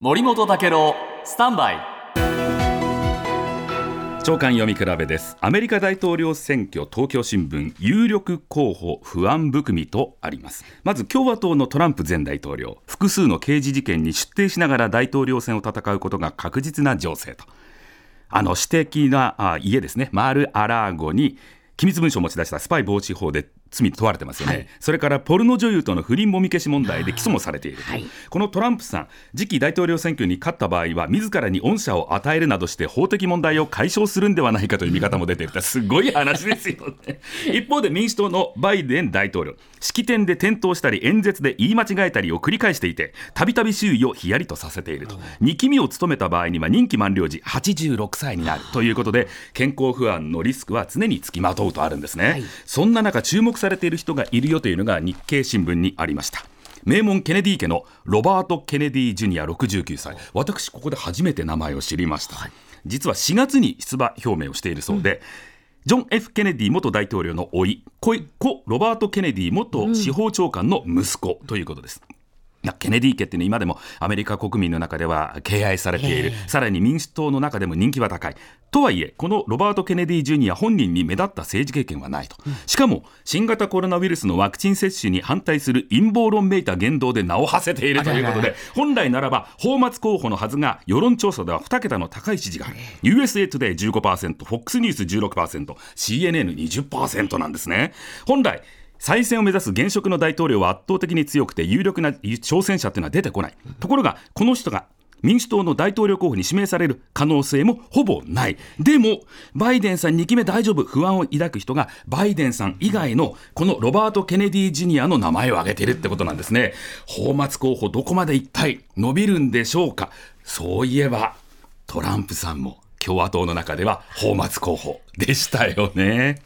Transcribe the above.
森本武郎スタンバイ。長官読み比べです。アメリカ大統領選挙東京新聞有力候補不安含みとあります。まず共和党のトランプ前大統領複数の刑事事件に出廷しながら大統領選を戦うことが確実な情勢と。あの私的なあ家ですね。マール・アラーゴに機密文書を持ち出したスパイ防止法で罪に問われてますよね、はい、それからポルノ女優との不倫もみ消し問題で起訴もされている、はい、このトランプさん、次期大統領選挙に勝った場合は、自らに恩赦を与えるなどして、法的問題を解消するんではないかという見方も出ている、すごい話ですよね。一方で民主党のバイデン大統領、式典で転倒したり、演説で言い間違えたりを繰り返していて、たびたび周囲をヒヤリとさせていると、2期目を務めた場合には、任期満了時、86歳になるということで、健康不安のリスクは常につきまとうとあるんですね。はい、そんな中、注目されている人がいるよというのが日経新聞にありました。名門ケネディ家のロバート・ケネディ・ジュニア69歳私ここで初めて名前を知りました、はい、実は4月に出馬表明をしているそうで、うんジョン・ F・ ケネディ元大統領の甥故ロバート・ケネディ元司法長官の息子ということです。うんケネディ家っていうのは今でもアメリカ国民の中では敬愛されている、さらに民主党の中でも人気は高い。とはいえ、このロバート・ケネディ・ジュニア本人に目立った政治経験はないと、しかも新型コロナウイルスのワクチン接種に反対する陰謀論めいた言動で名を馳せているということで、本来ならば、泡沫候補のはずが、世論調査では2桁の高い支持がある、USA トゥデイ15%、FOX ニュース16%、CNN20% なんですね。本来再選を目指す現職の大統領は圧倒的に強くて有力な挑戦者というのは出てこない。ところが、この人が民主党の大統領候補に指名される可能性もほぼない。でも、バイデンさん2期目大丈夫、不安を抱く人が、バイデンさん以外のこのロバート・ケネディ・ジュニアの名前を挙げているってことなんですね。泡沫候補、どこまで一体伸びるんでしょうか？そういえば、トランプさんも共和党の中では泡沫候補でしたよね。